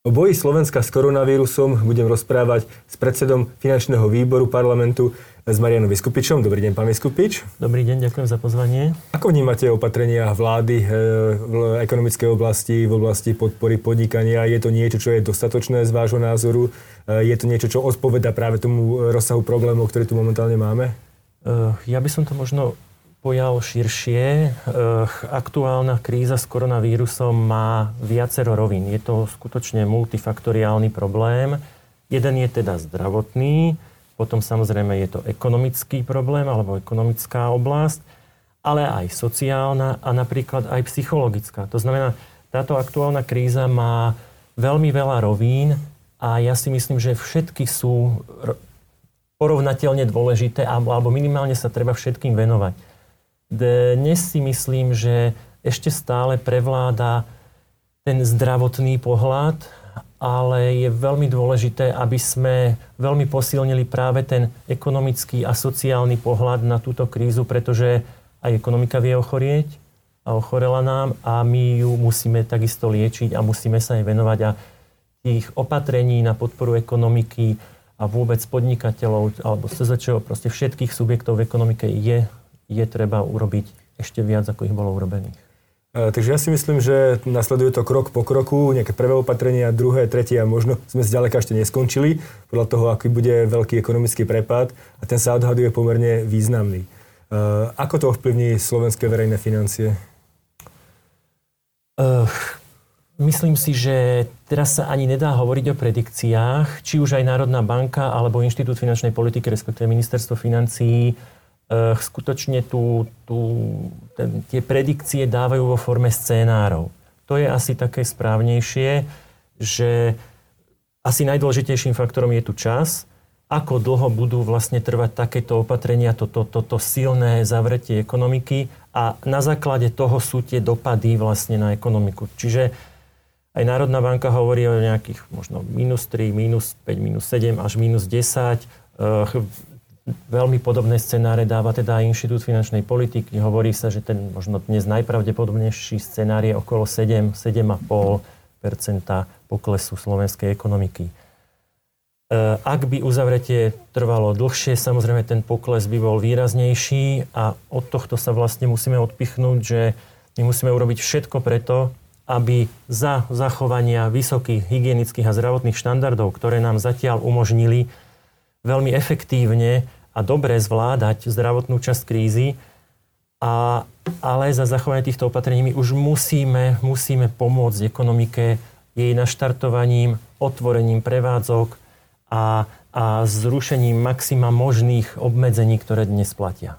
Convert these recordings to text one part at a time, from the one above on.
O boji Slovenska s koronavírusom budem rozprávať s predsedom finančného výboru parlamentu s Marianom Vyskupičom. Dobrý deň, pán Vyskupič. Dobrý deň, ďakujem za pozvanie. Ako vnímate opatrenia vlády eh, v ekonomickej oblasti, v oblasti podpory podnikania? Je to niečo, čo je dostatočné z vášho názoru? Eh, je to niečo, čo odpoveda práve tomu rozsahu problémov, ktoré tu momentálne máme? Eh, ja by som to možno pojal širšie. Eh, aktuálna kríza s koronavírusom má viacero rovín. Je to skutočne multifaktoriálny problém. Jeden je teda zdravotný, potom samozrejme je to ekonomický problém alebo ekonomická oblasť, ale aj sociálna a napríklad aj psychologická. To znamená, táto aktuálna kríza má veľmi veľa rovín a ja si myslím, že všetky sú porovnateľne dôležité alebo minimálne sa treba všetkým venovať. Dnes si myslím, že ešte stále prevláda ten zdravotný pohľad, ale je veľmi dôležité, aby sme veľmi posilnili práve ten ekonomický a sociálny pohľad na túto krízu, pretože aj ekonomika vie ochorieť a ochorela nám a my ju musíme takisto liečiť a musíme sa jej venovať. A tých opatrení na podporu ekonomiky a vôbec podnikateľov alebo SZČO, proste všetkých subjektov v ekonomike je je treba urobiť ešte viac, ako ich bolo urobených. E, takže ja si myslím, že nasleduje to krok po kroku, nejaké prvé opatrenia, druhé, tretie a možno sme zďaleka ešte neskončili, podľa toho, aký bude veľký ekonomický prepad a ten sa odhaduje pomerne významný. E, ako to ovplyvní slovenské verejné financie? Uh, myslím si, že teraz sa ani nedá hovoriť o predikciách. Či už aj Národná banka alebo Inštitút finančnej politiky, respektíve Ministerstvo financií, skutočne tú, tú, ten, tie predikcie dávajú vo forme scénárov. To je asi také správnejšie, že asi najdôležitejším faktorom je tu čas, ako dlho budú vlastne trvať takéto opatrenia, toto to, to, to silné zavretie ekonomiky a na základe toho sú tie dopady vlastne na ekonomiku. Čiže aj Národná banka hovorí o nejakých možno minus 3, minus 5, minus 7 až minus 10. Veľmi podobné scenáre dáva teda aj Inštitút finančnej politiky. Hovorí sa, že ten možno dnes najpravdepodobnejší scenár je okolo 7, 7,5 poklesu slovenskej ekonomiky. E, ak by uzavretie trvalo dlhšie, samozrejme ten pokles by bol výraznejší a od tohto sa vlastne musíme odpichnúť, že my musíme urobiť všetko preto, aby za zachovania vysokých hygienických a zdravotných štandardov, ktoré nám zatiaľ umožnili veľmi efektívne a dobre zvládať zdravotnú časť krízy, a, ale za zachovanie týchto opatrení my už musíme, musíme pomôcť ekonomike jej naštartovaním, otvorením prevádzok a, a zrušením maxima možných obmedzení, ktoré dnes platia.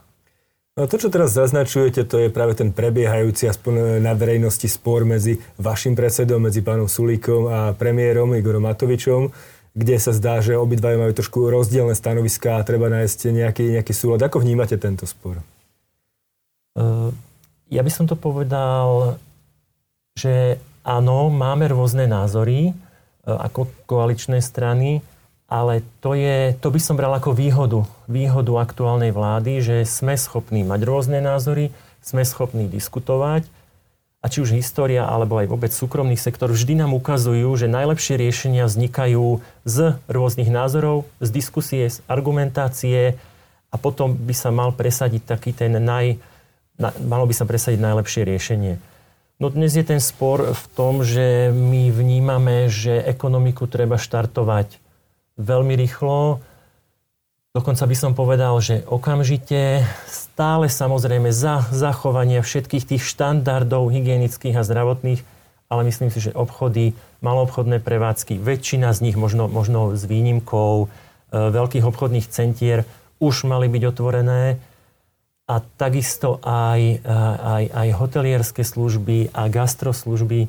No to, čo teraz zaznačujete, to je práve ten prebiehajúci aspoň na verejnosti spor medzi vašim predsedom, medzi pánom Sulíkom a premiérom Igorom Matovičom kde sa zdá, že obidvaja majú trošku rozdielne stanoviská a treba nájsť nejaký, nejaký súlad. Ako vnímate tento spor? Uh, ja by som to povedal, že áno, máme rôzne názory uh, ako koaličné strany, ale to, je, to by som bral ako výhodu, výhodu aktuálnej vlády, že sme schopní mať rôzne názory, sme schopní diskutovať a či už história alebo aj vôbec súkromný sektor vždy nám ukazujú, že najlepšie riešenia vznikajú z rôznych názorov, z diskusie, z argumentácie a potom by sa mal presadiť taký ten naj, na, malo by sa presadiť najlepšie riešenie. No dnes je ten spor v tom, že my vnímame, že ekonomiku treba štartovať veľmi rýchlo, Dokonca by som povedal, že okamžite, stále samozrejme za zachovanie všetkých tých štandardov hygienických a zdravotných, ale myslím si, že obchody, maloobchodné prevádzky, väčšina z nich, možno, možno s výnimkou e, veľkých obchodných centier, už mali byť otvorené a takisto aj, e, aj, aj hotelierské služby a gastroslužby.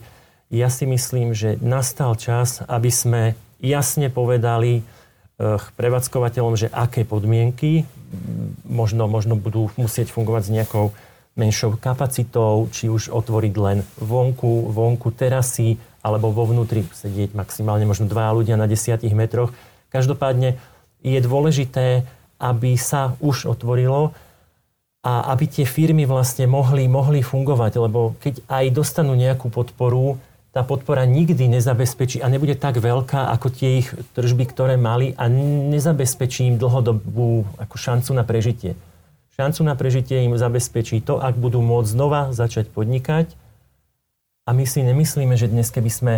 Ja si myslím, že nastal čas, aby sme jasne povedali, prevádzkovateľom, že aké podmienky možno, možno budú musieť fungovať s nejakou menšou kapacitou, či už otvoriť len vonku, vonku terasy, alebo vo vnútri sedieť maximálne možno dva ľudia na desiatich metroch. Každopádne je dôležité, aby sa už otvorilo a aby tie firmy vlastne mohli, mohli fungovať, lebo keď aj dostanú nejakú podporu, tá podpora nikdy nezabezpečí a nebude tak veľká ako tie ich tržby, ktoré mali a nezabezpečí im dlhodobú ako šancu na prežitie. Šancu na prežitie im zabezpečí to, ak budú môcť znova začať podnikať. A my si nemyslíme, že dnes, keby sme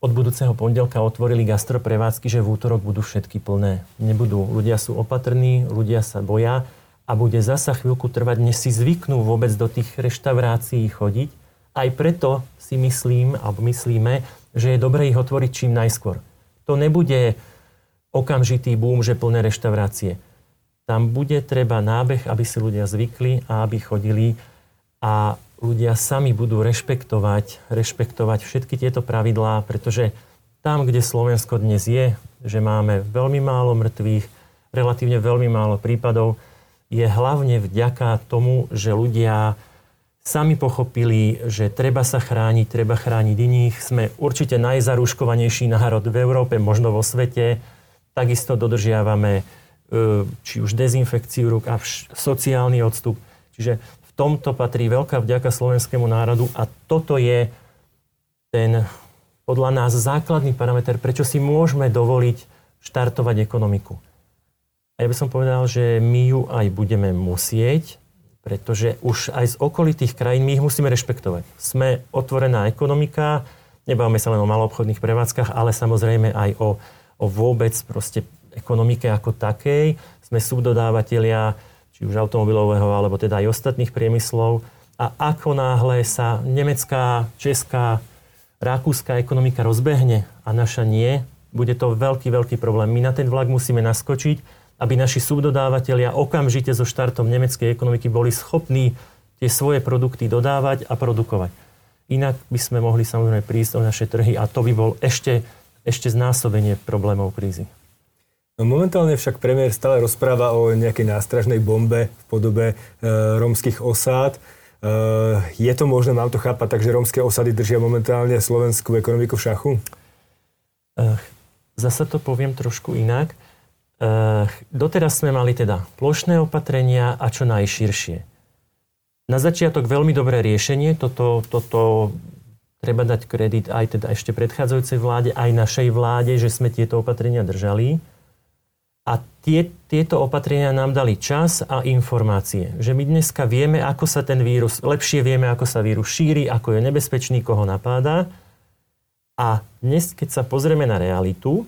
od budúceho pondelka otvorili gastroprevádzky, že v útorok budú všetky plné. Nebudú. Ľudia sú opatrní, ľudia sa boja a bude zasa chvíľku trvať, než si zvyknú vôbec do tých reštaurácií chodiť. Aj preto si myslím, alebo myslíme, že je dobré ich otvoriť čím najskôr. To nebude okamžitý boom, že plné reštaurácie tam bude treba nábeh, aby si ľudia zvykli a aby chodili a ľudia sami budú rešpektovať, rešpektovať všetky tieto pravidlá, pretože tam, kde Slovensko dnes je, že máme veľmi málo mŕtvych, relatívne veľmi málo prípadov, je hlavne vďaka tomu, že ľudia sami pochopili, že treba sa chrániť, treba chrániť iných. Sme určite najzarúškovanejší národ v Európe, možno vo svete. Takisto dodržiavame E, či už dezinfekciu rúk a sociálny odstup. Čiže v tomto patrí veľká vďaka slovenskému národu a toto je ten podľa nás základný parameter, prečo si môžeme dovoliť štartovať ekonomiku. A ja by som povedal, že my ju aj budeme musieť, pretože už aj z okolitých krajín my ich musíme rešpektovať. Sme otvorená ekonomika, nebavíme sa len o maloobchodných prevádzkach, ale samozrejme aj o, o vôbec proste ekonomike ako takej. Sme subdodávateľia či už automobilového, alebo teda aj ostatných priemyslov. A ako náhle sa nemecká, česká, rakúska ekonomika rozbehne a naša nie, bude to veľký, veľký problém. My na ten vlak musíme naskočiť, aby naši subdodávateľia okamžite so štartom nemeckej ekonomiky boli schopní tie svoje produkty dodávať a produkovať. Inak by sme mohli samozrejme prísť o naše trhy a to by bol ešte, ešte znásobenie problémov krízy. No momentálne však premiér stále rozpráva o nejakej nástražnej bombe v podobe e, rómskych osád. E, je to možné, mám to chápať tak, že rómske osady držia momentálne slovenskú ekonomiku v šachu? E, zasa to poviem trošku inak. E, doteraz sme mali teda plošné opatrenia a čo najširšie. Na začiatok veľmi dobré riešenie, toto, toto treba dať kredit aj teda ešte predchádzajúcej vláde, aj našej vláde, že sme tieto opatrenia držali. A tie, tieto opatrenia nám dali čas a informácie. Že my dneska vieme, ako sa ten vírus, lepšie vieme, ako sa vírus šíri, ako je nebezpečný, koho napáda. A dnes, keď sa pozrieme na realitu,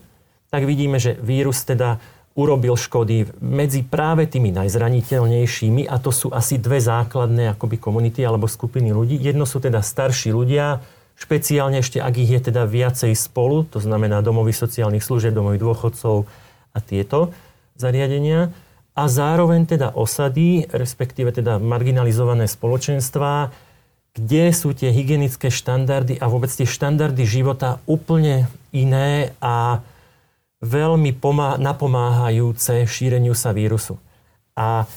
tak vidíme, že vírus teda urobil škody medzi práve tými najzraniteľnejšími a to sú asi dve základné akoby komunity alebo skupiny ľudí. Jedno sú teda starší ľudia, špeciálne ešte ak ich je teda viacej spolu, to znamená domovy sociálnych služieb, domovy dôchodcov, a tieto zariadenia a zároveň teda osady, respektíve teda marginalizované spoločenstvá, kde sú tie hygienické štandardy a vôbec tie štandardy života úplne iné a veľmi pomá- napomáhajúce šíreniu sa vírusu. A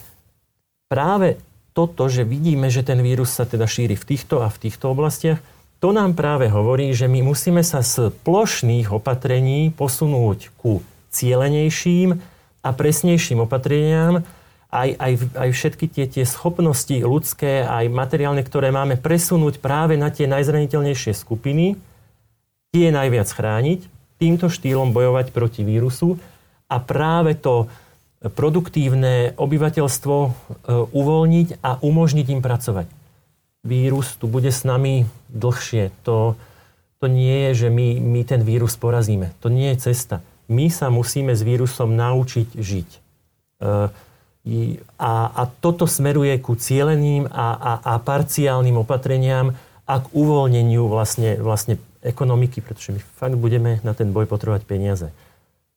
práve toto, že vidíme, že ten vírus sa teda šíri v týchto a v týchto oblastiach, to nám práve hovorí, že my musíme sa z plošných opatrení posunúť ku cielenejším a presnejším opatreniam, aj, aj, aj všetky tie, tie schopnosti ľudské, aj materiálne, ktoré máme presunúť práve na tie najzraniteľnejšie skupiny, tie najviac chrániť, týmto štýlom bojovať proti vírusu a práve to produktívne obyvateľstvo e, uvoľniť a umožniť im pracovať. Vírus tu bude s nami dlhšie. To, to nie je, že my, my ten vírus porazíme. To nie je cesta my sa musíme s vírusom naučiť žiť. E, a, a toto smeruje ku cieleným a, a, a parciálnym opatreniam a k uvoľneniu vlastne, vlastne ekonomiky, pretože my fakt budeme na ten boj potrebovať peniaze.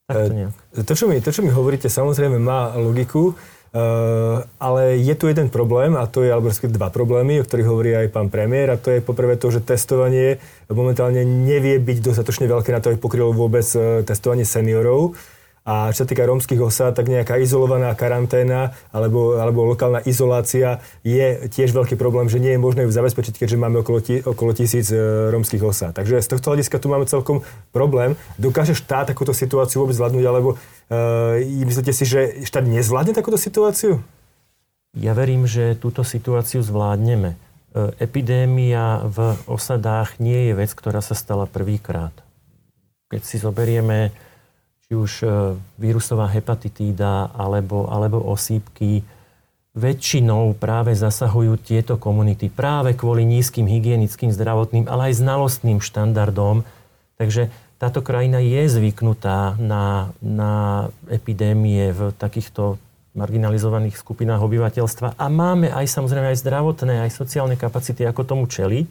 Tak to, e, nejak. to, čo mi, to, čo mi hovoríte, samozrejme má logiku. Uh, ale je tu jeden problém a to je, alebo dva problémy, o ktorých hovorí aj pán premiér a to je poprvé to, že testovanie momentálne nevie byť dostatočne veľké na to, aby pokrylo vôbec uh, testovanie seniorov. A čo sa týka rómskych osád, tak nejaká izolovaná karanténa alebo, alebo lokálna izolácia je tiež veľký problém, že nie je možné ju zabezpečiť, keďže máme okolo, tí, okolo tisíc e, rómskych osád. Takže z tohto hľadiska tu máme celkom problém. Dokáže štát takúto situáciu vôbec zvládnuť, alebo uh, myslíte si, že štát nezvládne takúto situáciu? Ja verím, že túto situáciu zvládneme. epidémia v osadách nie je vec, ktorá sa stala prvýkrát. Keď si zoberieme či už e, vírusová hepatitída alebo, alebo osýpky, väčšinou práve zasahujú tieto komunity práve kvôli nízkym hygienickým, zdravotným, ale aj znalostným štandardom. Takže táto krajina je zvyknutá na, na epidémie v takýchto marginalizovaných skupinách obyvateľstva a máme aj samozrejme aj zdravotné, aj sociálne kapacity, ako tomu čeliť.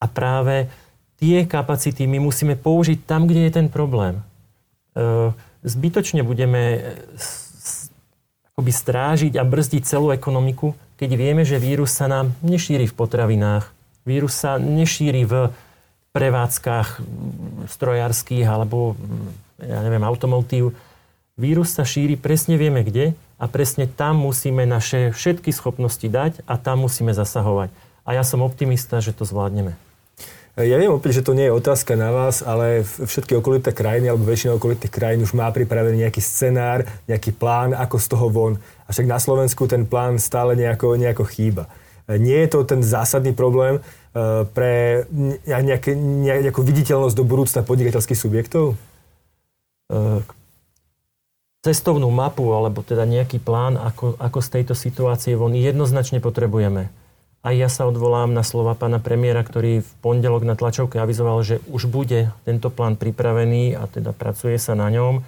A práve tie kapacity my musíme použiť tam, kde je ten problém. E, zbytočne budeme akoby strážiť a brzdiť celú ekonomiku, keď vieme, že vírus sa nám nešíri v potravinách, vírus sa nešíri v prevádzkach strojárských alebo ja neviem, automotív Vírus sa šíri, presne vieme kde a presne tam musíme naše všetky schopnosti dať a tam musíme zasahovať. A ja som optimista, že to zvládneme. Ja viem opäť, že to nie je otázka na vás, ale všetky okolité krajiny alebo väčšina okolitých krajín už má pripravený nejaký scenár, nejaký plán, ako z toho von. A však na Slovensku ten plán stále nejako, nejako chýba. Nie je to ten zásadný problém eh, pre nejaké, nejakú viditeľnosť do budúcna podnikateľských subjektov? Eh, cestovnú mapu alebo teda nejaký plán, ako, ako z tejto situácie von jednoznačne potrebujeme. A ja sa odvolám na slova pána premiéra, ktorý v pondelok na tlačovke avizoval, že už bude tento plán pripravený a teda pracuje sa na ňom.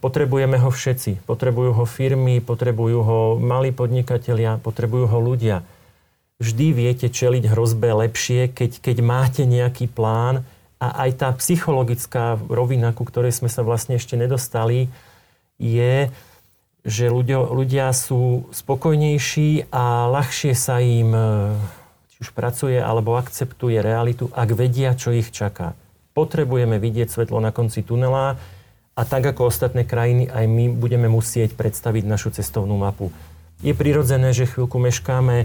Potrebujeme ho všetci. Potrebujú ho firmy, potrebujú ho malí podnikatelia, potrebujú ho ľudia. Vždy viete čeliť hrozbe lepšie, keď, keď máte nejaký plán a aj tá psychologická rovina, ku ktorej sme sa vlastne ešte nedostali, je, že ľudia, ľudia sú spokojnejší a ľahšie sa im e, či už pracuje alebo akceptuje realitu, ak vedia, čo ich čaká. Potrebujeme vidieť svetlo na konci tunela a tak ako ostatné krajiny, aj my budeme musieť predstaviť našu cestovnú mapu. Je prirodzené, že chvíľku meškáme.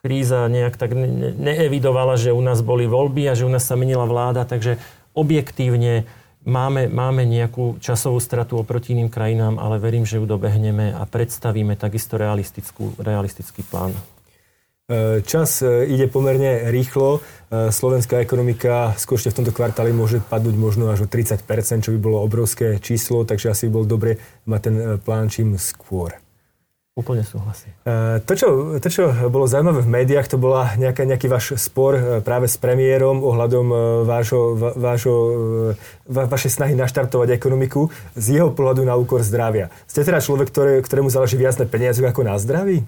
Kríza nejak tak neevidovala, že u nás boli voľby a že u nás sa menila vláda, takže objektívne Máme, máme nejakú časovú stratu oproti iným krajinám, ale verím, že ju dobehneme a predstavíme takisto realistickú, realistický plán. E, čas e, ide pomerne rýchlo. E, slovenská ekonomika skôr v tomto kvartáli môže padnúť možno až o 30 čo by bolo obrovské číslo, takže asi by bol dobre mať ten plán čím skôr. Úplne súhlasím. E, to čo, to, čo bolo zaujímavé v médiách, to bola nejaká, nejaký váš spor e, práve s premiérom ohľadom e, vášho, vášho, va, vašej snahy naštartovať ekonomiku z jeho pohľadu na úkor zdravia. Ste teda človek, ktoré, ktorému záleží viac na peniazoch ako na zdraví?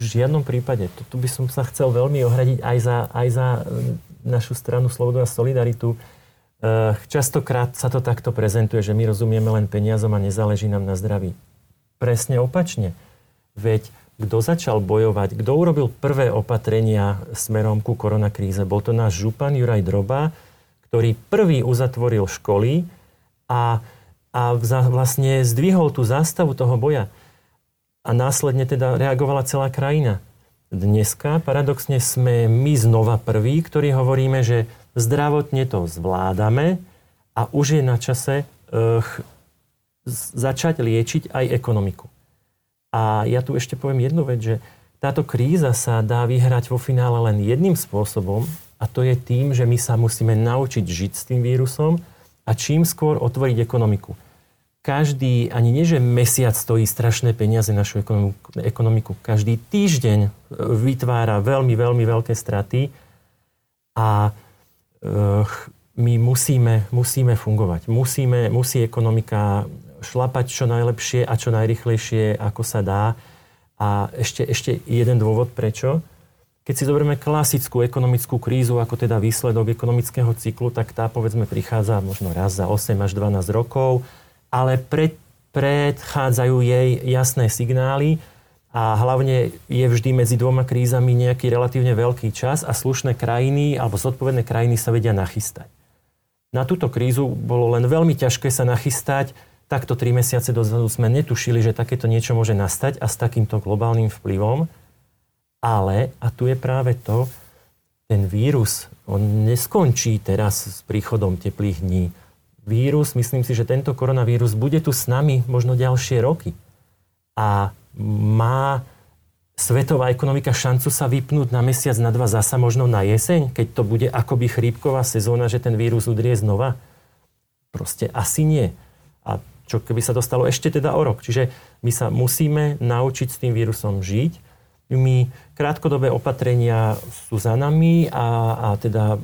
V žiadnom prípade. Tu by som sa chcel veľmi ohradiť aj za, aj za našu stranu Slobodu a Solidaritu. Častokrát sa to takto prezentuje, že my rozumieme len peniazom a nezáleží nám na zdraví. Presne opačne Veď kto začal bojovať, kto urobil prvé opatrenia smerom ku koronakríze, bol to náš župan Juraj Droba, ktorý prvý uzatvoril školy a, a vlastne zdvihol tú zástavu toho boja. A následne teda reagovala celá krajina. Dneska paradoxne sme my znova prví, ktorí hovoríme, že zdravotne to zvládame a už je na čase uh, začať liečiť aj ekonomiku. A ja tu ešte poviem jednu vec, že táto kríza sa dá vyhrať vo finále len jedným spôsobom a to je tým, že my sa musíme naučiť žiť s tým vírusom a čím skôr otvoriť ekonomiku. Každý, ani nie že mesiac stojí strašné peniaze našu ekonomiku, každý týždeň e, vytvára veľmi, veľmi veľké straty a e, my musíme, musíme fungovať. Musíme, musí ekonomika šlapať čo najlepšie a čo najrychlejšie, ako sa dá. A ešte, ešte jeden dôvod, prečo. Keď si zoberieme klasickú ekonomickú krízu ako teda výsledok ekonomického cyklu, tak tá povedzme prichádza možno raz za 8 až 12 rokov, ale pred, predchádzajú jej jasné signály a hlavne je vždy medzi dvoma krízami nejaký relatívne veľký čas a slušné krajiny alebo zodpovedné krajiny sa vedia nachystať. Na túto krízu bolo len veľmi ťažké sa nachystať, takto tri mesiace dozadu sme netušili, že takéto niečo môže nastať a s takýmto globálnym vplyvom. Ale, a tu je práve to, ten vírus, on neskončí teraz s príchodom teplých dní. Vírus, myslím si, že tento koronavírus bude tu s nami možno ďalšie roky. A má svetová ekonomika šancu sa vypnúť na mesiac, na dva, zasa možno na jeseň, keď to bude akoby chrípková sezóna, že ten vírus udrie znova? Proste asi nie. A čo keby sa dostalo ešte teda o rok. Čiže my sa musíme naučiť s tým vírusom žiť. My krátkodobé opatrenia sú za nami a, a teda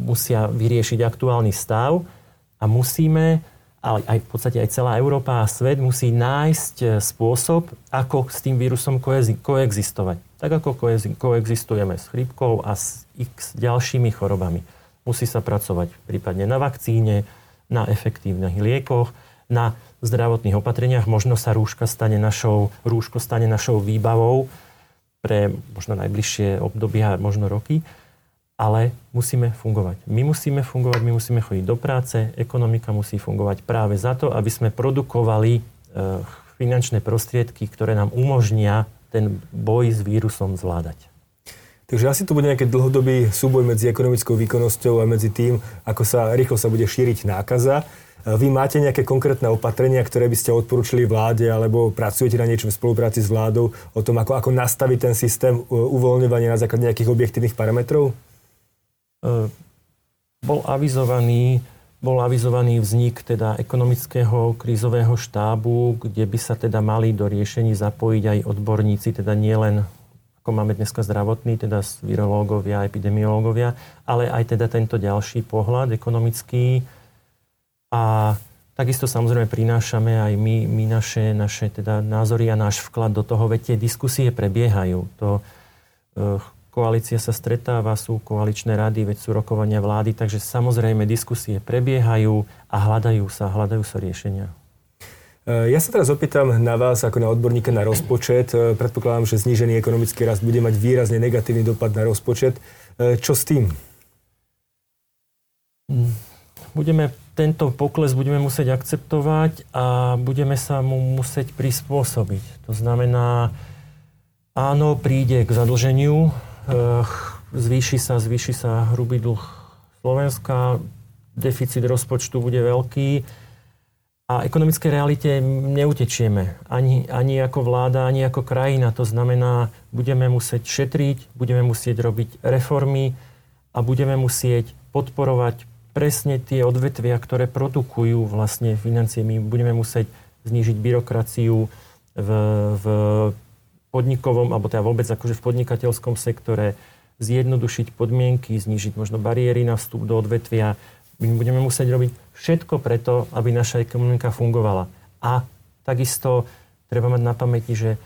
musia vyriešiť aktuálny stav a musíme ale aj v podstate aj celá Európa a svet musí nájsť e, spôsob, ako s tým vírusom koexistovať. Tak ako koexistujeme s chrípkou a s x ďalšími chorobami. Musí sa pracovať prípadne na vakcíne, na efektívnych liekoch, na zdravotných opatreniach. Možno sa rúška stane našou, rúško stane našou výbavou pre možno najbližšie obdobia, možno roky ale musíme fungovať. My musíme fungovať, my musíme chodiť do práce, ekonomika musí fungovať práve za to, aby sme produkovali e, finančné prostriedky, ktoré nám umožnia ten boj s vírusom zvládať. Takže asi to bude nejaký dlhodobý súboj medzi ekonomickou výkonnosťou a medzi tým, ako sa rýchlo sa bude šíriť nákaza. Vy máte nejaké konkrétne opatrenia, ktoré by ste odporúčili vláde, alebo pracujete na niečom v spolupráci s vládou o tom, ako, ako nastaviť ten systém e, uvoľňovania na základe nejakých objektívnych parametrov? E, bol avizovaný, bol avizovaný vznik teda ekonomického krízového štábu, kde by sa teda mali do riešení zapojiť aj odborníci, teda nie len ako máme dneska zdravotný, teda virológovia, epidemiológovia, ale aj teda tento ďalší pohľad ekonomický. A takisto samozrejme prinášame aj my, my naše, naše teda názory a náš vklad do toho, veď tie diskusie prebiehajú. To, e, Koalícia sa stretáva, sú koaličné rady, veď sú rokovania vlády, takže samozrejme diskusie prebiehajú a hľadajú sa, hľadajú sa riešenia. E, ja sa teraz opýtam na vás ako na odborníka na rozpočet. E, predpokladám, že znížený ekonomický rast bude mať výrazne negatívny dopad na rozpočet. E, čo s tým? Budeme, tento pokles budeme musieť akceptovať a budeme sa mu musieť prispôsobiť. To znamená, áno, príde k zadlženiu, Eh, zvýši sa, zvýši sa hrubý dlh Slovenska, deficit rozpočtu bude veľký a ekonomické realite neutečieme. Ani, ani ako vláda, ani ako krajina. To znamená, budeme musieť šetriť, budeme musieť robiť reformy a budeme musieť podporovať presne tie odvetvia, ktoré produkujú vlastne financie. My budeme musieť znížiť byrokraciu v, v podnikovom, alebo teda vôbec akože v podnikateľskom sektore, zjednodušiť podmienky, znížiť možno bariéry na vstup do odvetvia. My budeme musieť robiť všetko preto, aby naša ekonomika fungovala. A takisto treba mať na pamäti, že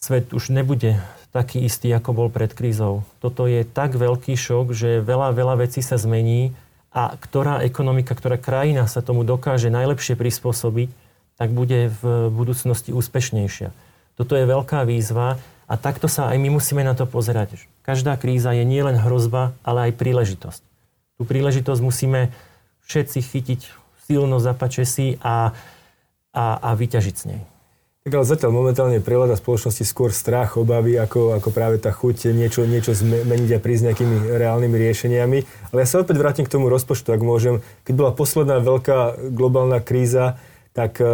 svet už nebude taký istý, ako bol pred krízou. Toto je tak veľký šok, že veľa, veľa vecí sa zmení a ktorá ekonomika, ktorá krajina sa tomu dokáže najlepšie prispôsobiť, tak bude v budúcnosti úspešnejšia. Toto je veľká výzva a takto sa aj my musíme na to pozerať. Každá kríza je nielen hrozba, ale aj príležitosť. Tú príležitosť musíme všetci chytiť silno za pačesy a, a, a vyťažiť s nej. Tak ale zatiaľ momentálne prevláda spoločnosti skôr strach, obavy, ako, ako práve tá chuť niečo, niečo zmeniť a prísť nejakými reálnymi riešeniami. Ale ja sa opäť vrátim k tomu rozpočtu, ak môžem. Keď bola posledná veľká globálna kríza, tak e,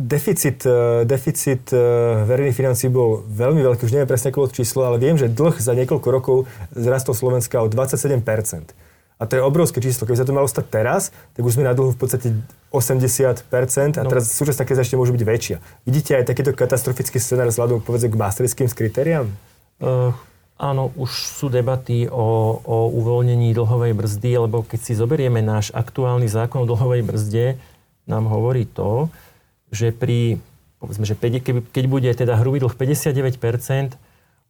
Deficit, e, deficit e, verejných financí bol veľmi veľký, už neviem presne akolo číslo, ale viem, že dlh za niekoľko rokov zrastol Slovenska o 27%. A to je obrovské číslo. Keby sa to malo stať teraz, tak už sme na dlhu v podstate 80% a no. teraz súčasná kríza ešte môže byť väčšia. Vidíte aj takýto katastrofický scenár vzhľadom povedzme k maastrichtským kritériám? Uh, áno, už sú debaty o, o uvoľnení dlhovej brzdy, lebo keď si zoberieme náš aktuálny zákon o dlhovej brzde, nám hovorí to, že pri, povedzme, že keď bude teda hrubý dlh 59%,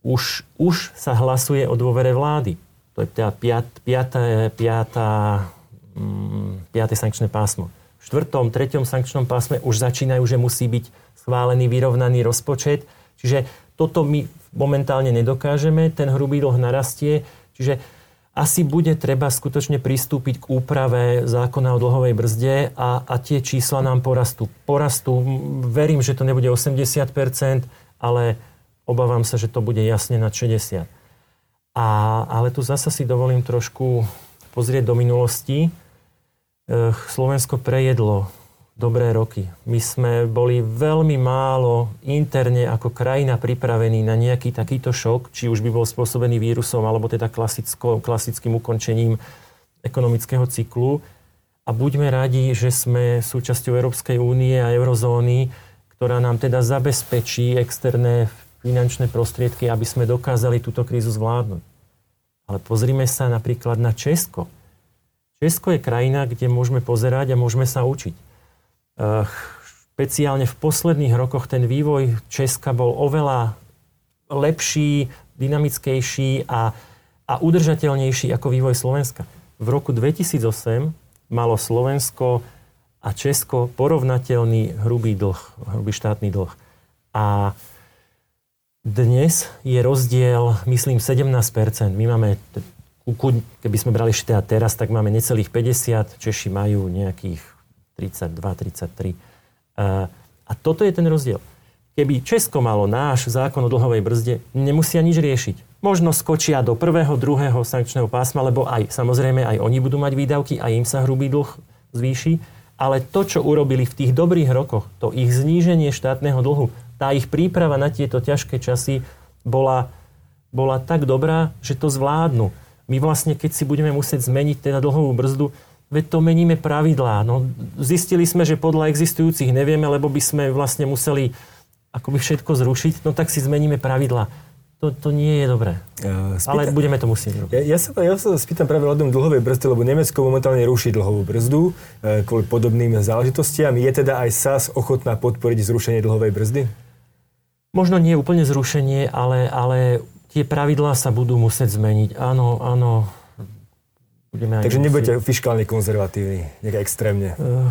už, už sa hlasuje o dôvere vlády. To je teda piat, piaté, piatá, mm, piaté sankčné pásmo. V štvrtom, treťom sankčnom pásme už začínajú, že musí byť schválený vyrovnaný rozpočet. Čiže toto my momentálne nedokážeme, ten hrubý dlh narastie. Čiže asi bude treba skutočne pristúpiť k úprave zákona o dlhovej brzde a, a tie čísla nám porastú. Porastú, verím, že to nebude 80%, ale obávam sa, že to bude jasne nad 60%. A, ale tu zasa si dovolím trošku pozrieť do minulosti. Slovensko prejedlo dobré roky. My sme boli veľmi málo interne ako krajina pripravení na nejaký takýto šok, či už by bol spôsobený vírusom, alebo teda klasickým ukončením ekonomického cyklu. A buďme radi, že sme súčasťou Európskej únie a eurozóny, ktorá nám teda zabezpečí externé finančné prostriedky, aby sme dokázali túto krízu zvládnuť. Ale pozrime sa napríklad na Česko. Česko je krajina, kde môžeme pozerať a môžeme sa učiť špeciálne v posledných rokoch ten vývoj Česka bol oveľa lepší, dynamickejší a, a udržateľnejší ako vývoj Slovenska. V roku 2008 malo Slovensko a Česko porovnateľný hrubý dlh, hrubý štátny dlh. A dnes je rozdiel, myslím, 17%. My máme, keby sme brali ešte teda teraz, tak máme necelých 50, Češi majú nejakých 32, 33. A toto je ten rozdiel. Keby Česko malo náš zákon o dlhovej brzde, nemusia nič riešiť. Možno skočia do prvého, druhého sankčného pásma, lebo aj, samozrejme, aj oni budú mať výdavky, aj im sa hrubý dlh zvýši. Ale to, čo urobili v tých dobrých rokoch, to ich zníženie štátneho dlhu, tá ich príprava na tieto ťažké časy bola, bola tak dobrá, že to zvládnu. My vlastne, keď si budeme musieť zmeniť teda dlhovú brzdu, veď to meníme pravidlá. No, zistili sme, že podľa existujúcich nevieme, lebo by sme vlastne museli akoby všetko zrušiť, no tak si zmeníme pravidlá. To, to nie je dobré. Uh, spýta... Ale budeme to musieť robiť. Ja, ja, sa, ja sa spýtam práve o dlhovej brzdy, lebo Nemecko momentálne ruší dlhovú brzdu e, kvôli podobným záležitostiam. Je teda aj SAS ochotná podporiť zrušenie dlhovej brzdy? Možno nie úplne zrušenie, ale, ale tie pravidlá sa budú musieť zmeniť. Áno, áno, budeme Takže nebudete fiskálne konzervatívni, nejak extrémne. Uh,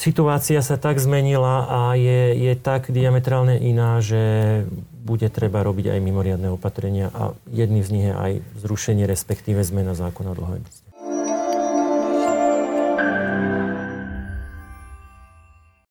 situácia sa tak zmenila a je, je tak diametrálne iná, že bude treba robiť aj mimoriadne opatrenia a jedným z nich je aj zrušenie, respektíve zmena zákona o dlhovej